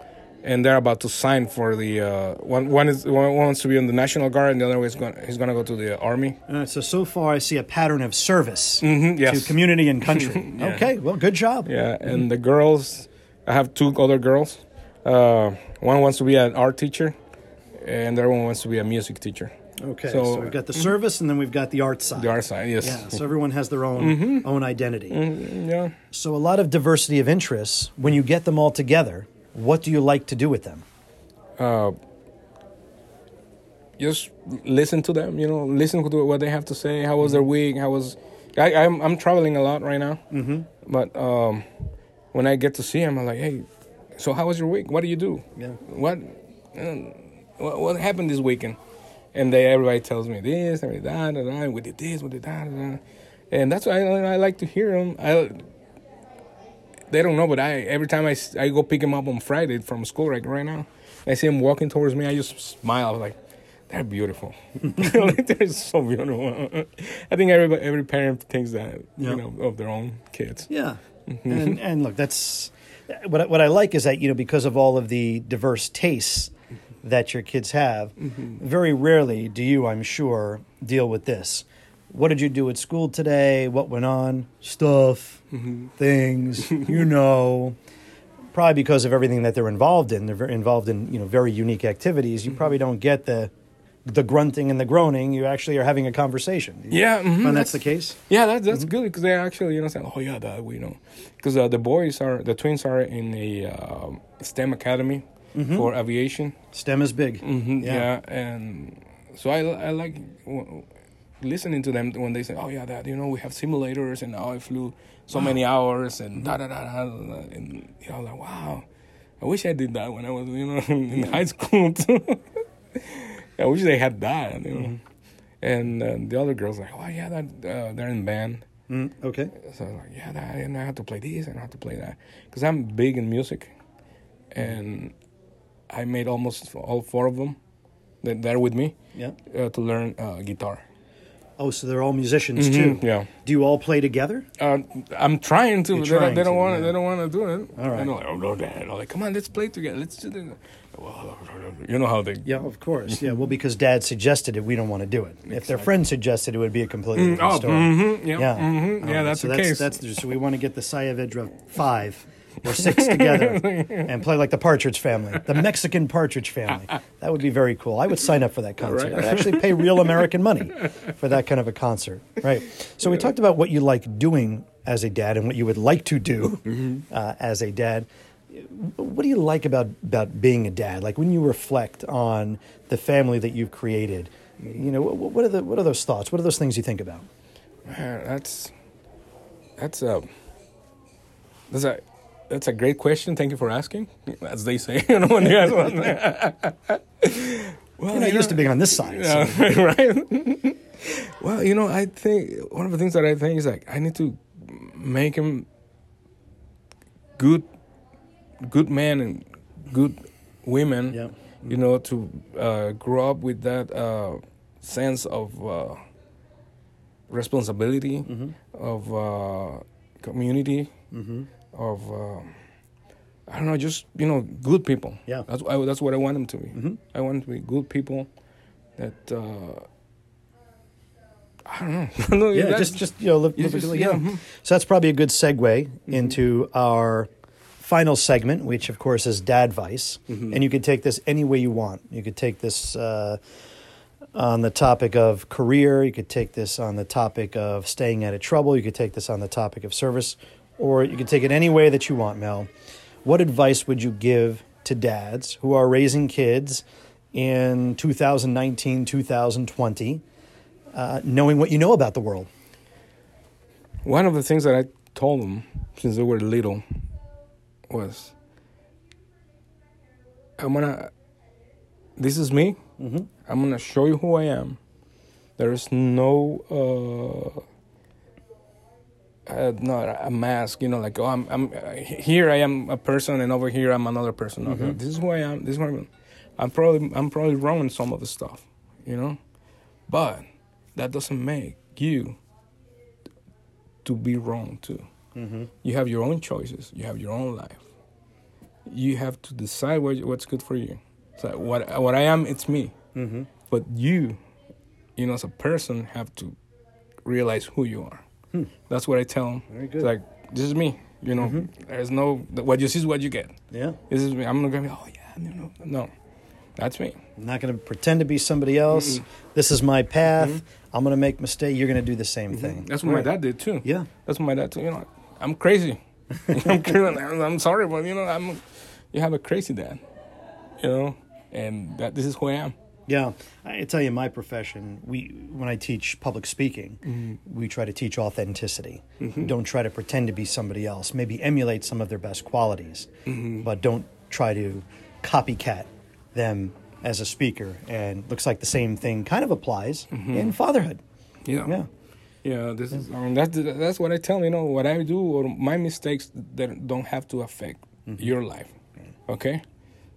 and they're about to sign for the uh, one. One is one wants to be in the National Guard, and the other one is going. He's going to go to the army. Uh, so so far, I see a pattern of service Mhm, yes. to community and country. Yeah. Okay. Well, good job. Yeah, and the girls, I have two other girls. Uh, one wants to be an art teacher, and the other one wants to be a music teacher. Okay. So, So- we've got the service, and then we've got the art side. The art side, yes. Yeah, so everyone has their own own identity. Mm, yeah. So a lot of diversity of interests. When you get them all together, what do you like to do with them? uh, just listen to them. You know, listen to what they have to say. How was their week? How was? I, I'm I'm traveling a lot right now. Mm-hmm. But um, when I get to see them, I'm like, hey, so how was your week? What do you do? Yeah. What, uh, what what happened this weekend? And they everybody tells me this, everybody that, that, that. We did this, we did that, and that's why I, I like to hear them. I they don't know, but I every time I, I go pick them up on Friday from school like right now, I see them walking towards me. I just smile. I'm like, they're beautiful. like, they're so beautiful. I think every every parent thinks that Yeah. you know of their own kids. Yeah, mm-hmm. and and look, that's what what I like is that you know because of all of the diverse tastes that your kids have, very rarely do you, I'm sure, deal with this. what did you do at school today? What went on? Stuff, things, you know. Probably because of everything that they're involved in. They're very involved in you know very unique activities. You probably don't get the the grunting and the groaning. You actually are having a conversation. Yeah, mhm, and that's the case. Yeah, that's that's good because they actually you know saying, oh yeah, that we know because uh, the boys are the twins are in a uh, STEM academy for aviation. STEM is big. hmm yeah. and so I I like w- listening to them when they say, oh yeah, that you know we have simulators and now I flew so many hours and da da da da, and you know like wow, I wish I did that when I was you know in high school too. I wish they had that, you know. And uh, the other girls like, oh yeah, that uh, they're in band. Mm, okay. So I was like, yeah, that, and I have to play this and I have to play that because I'm big in music, and I made almost all four of them that they're with me Yeah. uh, to learn uh, guitar. Oh, so they're all musicians Mhm, too. yeah. Do you all play together? Uh, I'm trying to. They don't, trying they don't want. They don't want to do it. All right. And I'm like, oh no, dad. I'm like, come on, let's play together. Let's do this. Well, you know how they. Yeah, of course. Yeah, well, because Dad suggested it, we don't want to do it. If their friend suggested it, it would be a completely different Oh, story. mm-hmm, yeah, Yeah, mhm, yeah, right, that's so the that's, case. That's so we want to get the Sayavedra five or six together and play like the Partridge Family, the Mexican Partridge Family. That would be very cool. I would sign up for that concert. Right. I'd actually pay real American money for that kind of a concert. Right. So we talked about what you like doing as a dad and what you would like to do Mm-hmm. uh, as a dad. What do you like about about being a dad? Like when you reflect on the family that you've created, you know, what, what are the what are those thoughts? What are those things you think about? That's that's a that's a that's a great question. Thank you for asking. As they say, you know, when you ask one. well, You're not used to being on this side. so- right. well, you know, I think one of the things that I think is like I need to make him good, good men and good women. Yeah. You know, to uh, grow up with that uh, sense of uh, responsibility, Mm-hmm. of uh, community, of uh, I don't know, just you know, good people. Yeah. that's I, that's what I want them to be. Mhm. I want them to be good people that uh, I don't know. No, Yeah, just just you know, live, live just- yeah, yeah. mhm. So that's probably a good segue into our final segment, which of course is Dad Vice, and you could take this any way you want. You could take this uh, on the topic of career. You could take this on the topic of staying out of trouble. You could take this on the topic of service, or you could take it any way that you want. Mel, what advice would you give to dads who are raising kids in 2019, 2020? Uh, knowing what you know about the world. One of the things that I told them since they were little was, I'm gonna. This is me. Mm-hmm. I'm gonna show you who I am. There is no, uh, uh, not a mask. You know, like oh, I'm, I'm uh, here. I am a person, and over here I'm another person. Okay, this is who I am. This is who I'm. I'm probably, I'm probably wrong in some of the stuff. You know, but that doesn't make you to be wrong too. Mm-hmm. You have your own choices. You have your own life. You have to decide what, what's good for you. So what what I am, it's me. Mm-hmm. But you, you know, as a person, have to realize who you are. Hmm. That's what I tell them. Very It's like this is me. You know, there's no what you see is what you get. Yeah. This is me. I'm not gonna be. Oh yeah, no, know, no, that's me. I'm not going to pretend to be somebody else. This is my path. I'm going to make mistake. You're going to do the same thing. That's what my dad did too. Yeah. That's what my dad. Too. You know, I'm crazy. I'm, crazy. I'm I'm sorry, but you know, I'm. You have a crazy dad. You know, and that this is who I am. Yeah, I tell you, my profession, we when I teach public speaking, Mm-hmm. we try to teach authenticity. Don't try to pretend to be somebody else. Maybe emulate some of their best qualities, Mm-hmm. but don't try to copycat them as a speaker. And looks like the same thing kind of applies in fatherhood. Yeah. Yeah, Yeah, this is. I mean, that's that's what I tell you know what I do or my mistakes that don't have to affect your life. Okay,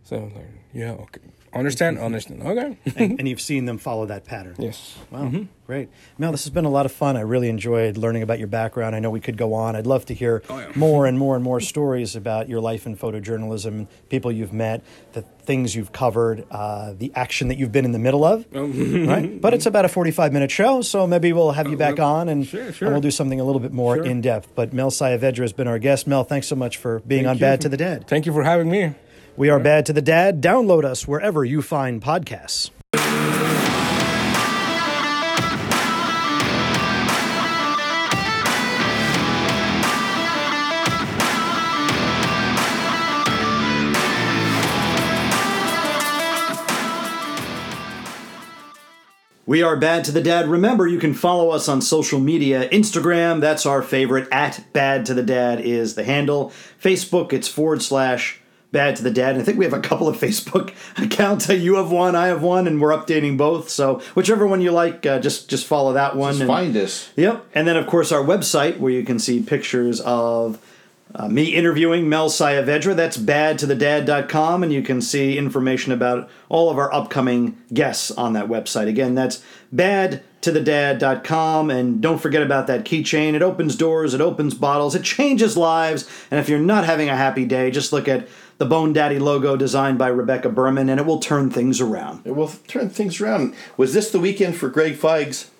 so like, yeah, okay. Understand? Understand. Okay. and, and you've seen them follow that pattern. yes. Wow, great. Mel, this has been a lot of fun. I really enjoyed learning about your background. I know we could go on. I'd love to hear Oh, yeah. more and more and more stories about your life in photojournalism, people you've met, the things you've covered, uh, the action that you've been in the middle of. right? But it's about a 45 minute show, so maybe we'll have you back on and, Sure, sure. and we'll do something a little bit more Sure. in depth. But Mel Sayavedra has been our guest. Mel, thanks so much for being Thank on you Bad to the Dad. Thank you for having me. We are Bad to the Dad. Download us wherever you find podcasts. We are Bad to the Dad. Remember, you can follow us on social media. Instagram, that's our favorite. At Bad to the Dad is the handle. Facebook, it's forward slash Bad to the Dad. And I think we have a couple of Facebook accounts. You have one, I have one, and we're updating both. So whichever one you like, uh, just just follow that one. Just and- find us. Yep. And then, of course, our website where you can see pictures of uh, me interviewing Mel Sayavedra. That's badtothedad.com. And you can see information about all of our upcoming guests on that website. Again, that's badtothedad.com. And don't forget about that keychain. It opens doors, it opens bottles, it changes lives. And if you're not having a happy day, just look at the Bone Daddy logo designed by Rebecca Berman, and it will turn things around. It will turn things around. Was this the weekend for Greg Feig's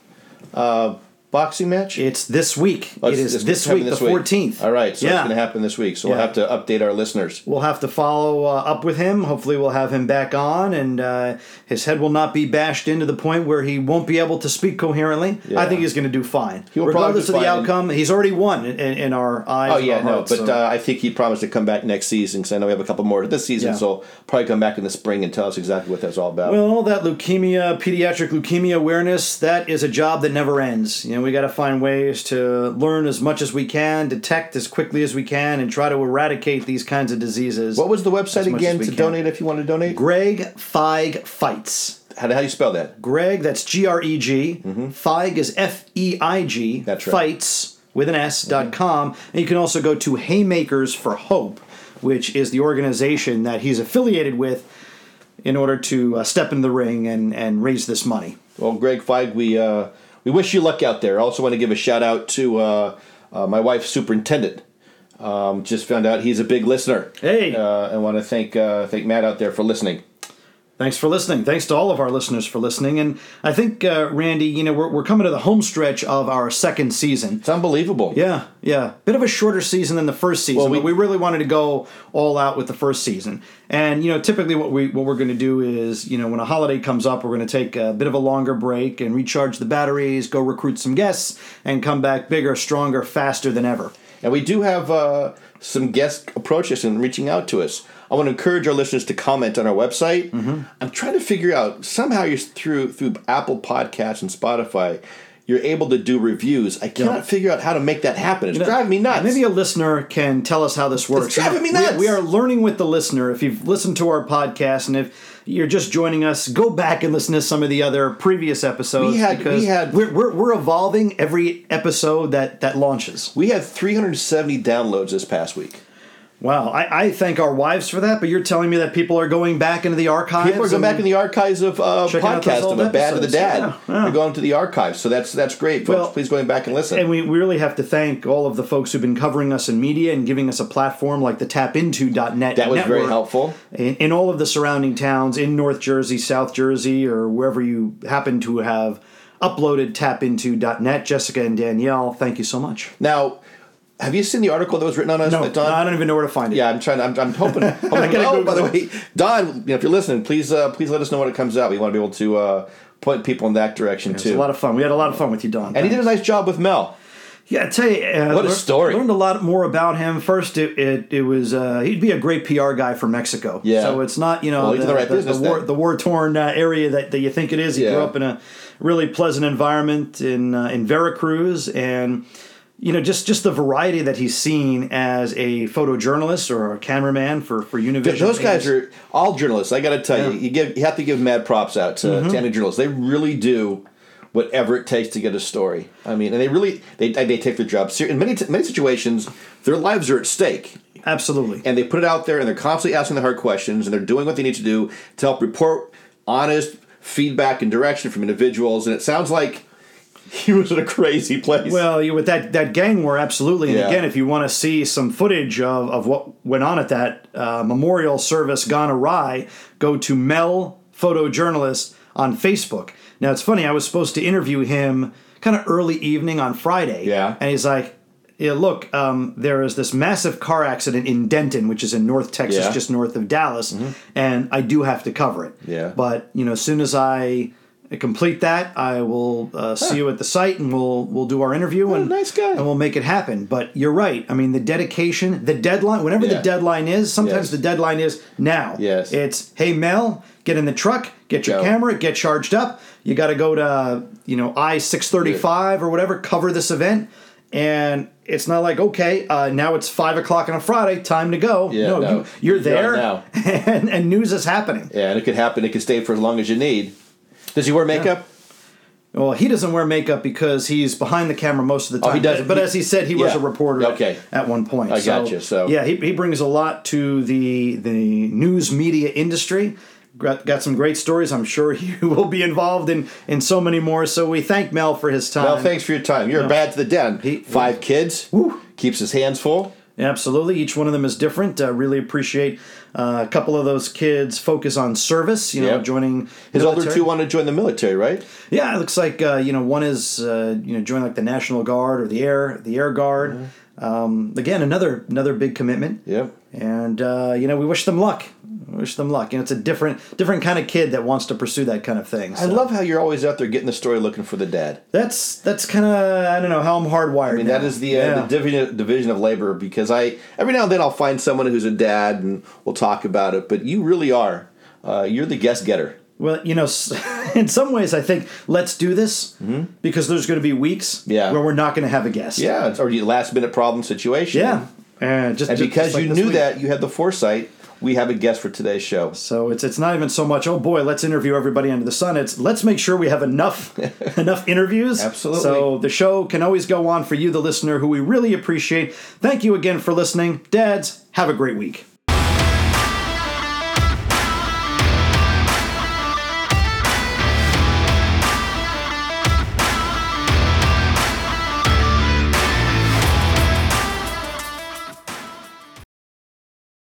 uh, boxing match? It's this week. Oh, it is it's this week, this the 14th. All right, so yeah. it's going to happen this week. So Yeah. we'll have to update our listeners. We'll have to follow uh, up with him. Hopefully, we'll have him back on, and uh, his head will not be bashed into the point where he won't be able to speak coherently. I think he's going to do fine. He'll Regardless of the outcome, he's already won in, in, in our eyes. Oh yeah, no, hearts, but so- uh, I think he promised to come back next season because I know we have a couple more this season. Yeah. So probably come back in the spring and tell us exactly what that's all about. Well, that leukemia, pediatric leukemia awareness, that is a job that never ends. You know, we got to find ways to learn as much as we can, detect as quickly as we can, and try to eradicate these kinds of diseases. what was the website again to can. donate if you want to donate? Greg Feig Fights. How, do you spell that? Greg, that's G R E G. Feig is F E I G. Mm-hmm. That's right. Fights with an S dot com. And you can also go to Haymakers for Hope, which is the organization that he's affiliated with in order to uh, step in the ring and, and raise this money. Well, Greg Feig, we uh, we wish you luck out there. I also want to give a shout out to uh, uh, my wife's superintendent. Um, just found out he's a big listener. Hey. uh, I want to thank uh, thank Matt out there for listening. Thanks for listening. Thanks to all of our listeners for listening. And I think, uh, Randy, you know, we're, we're coming to the home stretch of our second season. It's unbelievable. Yeah, yeah. Bit of a shorter season than the first season, Well, we- but we really wanted to go all out with the first season. And you know, typically what we what we're going to do is, you know, when a holiday comes up, we're going to take a bit of a longer break and recharge the batteries, go recruit some guests, and come back bigger, stronger, faster than ever. And we do have uh, some guests approach us and reaching out to us. I want to encourage our listeners to comment on our website. Mm-hmm. I'm trying to figure out somehow you're through through Apple Podcasts and Spotify. You're able to do reviews. I cannot figure out how to make that happen. It's driving me nuts. Maybe a listener can tell us how this works. driving me We- nuts. We, are learning with the listener. If you've listened to our podcast and if you're just joining us, go back and listen to some of the other previous episodes We had- because we had- we're, we're, we're evolving every episode that, that launches. we had 370 downloads this past week. Wow, I, I thank our wives for that, but you're telling me that people are going back into the archives. People are going back in the archives of uh, podcast of a Bad to the. Dad. Yeah, yeah. They're going to the archives, so that's that's great, folks. Well, Please go back and listen. And we we really have to thank all of the folks who've been covering us in media and giving us a platform like the tapinto.net. that was very helpful. in, in all of the surrounding towns in North Jersey, South Jersey, or wherever you happen to have uploaded tapinto.net. Jessica and Danielle, thank you so much. Now, have you seen the article that was written on us? No, by Don? I don't even know where to find it. Yeah, I'm trying. I'm, I'm hoping. hoping oh, by the way, Don, you know, if you're listening, please, uh, please let us know when it comes out. We want to be able to uh, point people in that direction It's too. a lot of fun. We had a lot of fun with you, Don. and he did a nice job with Mel. Yeah, I tell you, uh, What a story. Learned a lot more about him. First, it it, it was uh, he'd be a great PR guy for Mexico. Yeah. So it's not you know Well, in the right business war the war torn uh, area that, that you think it is. He Yeah. grew up in a really pleasant environment in uh, in Veracruz, and you know just just the variety that he's seen as a photojournalist or a cameraman for for Univision. Those guys are all journalists. I got to tell you, you give you have to give mad props out to, Mm-hmm. to any journalists. They really do whatever it takes to get a story. I mean, and they really they they take their job seriously. in many many situations. Their lives are at stake. Absolutely. and they put it out there and they're constantly asking the hard questions and they're doing what they need to do to help report honest feedback and direction from individuals and it sounds like he was in a crazy place Well, you, with that, that gang war, absolutely. And Yeah. again, if you want to see some footage of, of what went on at that uh, memorial service gone awry, go to Mel Photojournalist on Facebook. Now, it's funny, I was supposed to interview him kind of early evening on Friday. Yeah. And he's like, yeah, look, um, there is this massive car accident in Denton, which is in North Texas, Yeah. Mm-hmm. just north of Dallas, and I do have to cover it. Yeah. But you know, as soon as I complete that, I will uh, see you at the site, and we'll we'll do our interview. and Oh, nice guy. And we'll make it happen. But you're right. I mean, the dedication, the deadline. Whenever Yeah. the deadline is, sometimes Yes. the deadline is now. Yes. It's hey Mel, get in the truck, get your Go. camera, get charged up. You got to go to you know I six thirty five or whatever, cover this event. And it's not like okay, uh, now it's five o'clock on a Friday, time to go. Yeah, no, no. You, you're You there, now. and, and news is happening. yeah and it could happen it could stay for as long as you need does he wear makeup Well, he doesn't wear makeup because he's behind the camera most of the Oh, time. he doesn't. But as he said, he was a reporter Okay. at one point. I gotcha, so- yeah, he, he brings a lot to the the news media industry. Got, got some great stories. I'm sure he will be involved in in so many more. So we thank Mel for his time. well thanks for your time you're bad to the den He- five kids keeps his hands full Absolutely. Each one of them is different. Uh, really appreciate uh, a couple of those kids focus on service, you know, Yep. joining his older two want to join the military right Yeah, it looks like uh, you know one is uh, you know join like the National Guard or the Air the Air Guard. Mm-hmm. Um, again, another another big commitment. Yep. And uh, you know we wish them luck. Wish them luck. You know, it's a different different kind of kid that wants to pursue that kind of thing. I love how you're always out there getting the story looking for the dad that's that's kind of I don't know how I'm hardwired. I mean, that is the, uh, the division, division of labor because I every now and then I'll find someone who's a dad and we'll talk about it. But you really are. Uh, you're the guest getter. Well, you know, in some ways, I think let's do this because there's going to be weeks Mm-hmm. Yeah. where we're not going to have a guest. Yeah, it's already a last minute problem situation. yeah. And just And just- because just like you knew week. that, you had the foresight. We have a guest for today's show. So it's it's not even so much. Oh boy, let's interview everybody under the sun. It's let's make sure we have enough enough interviews. Absolutely. So the show can always go on for you, the listener, who we really appreciate. Thank you again for listening, dads. Have a great week.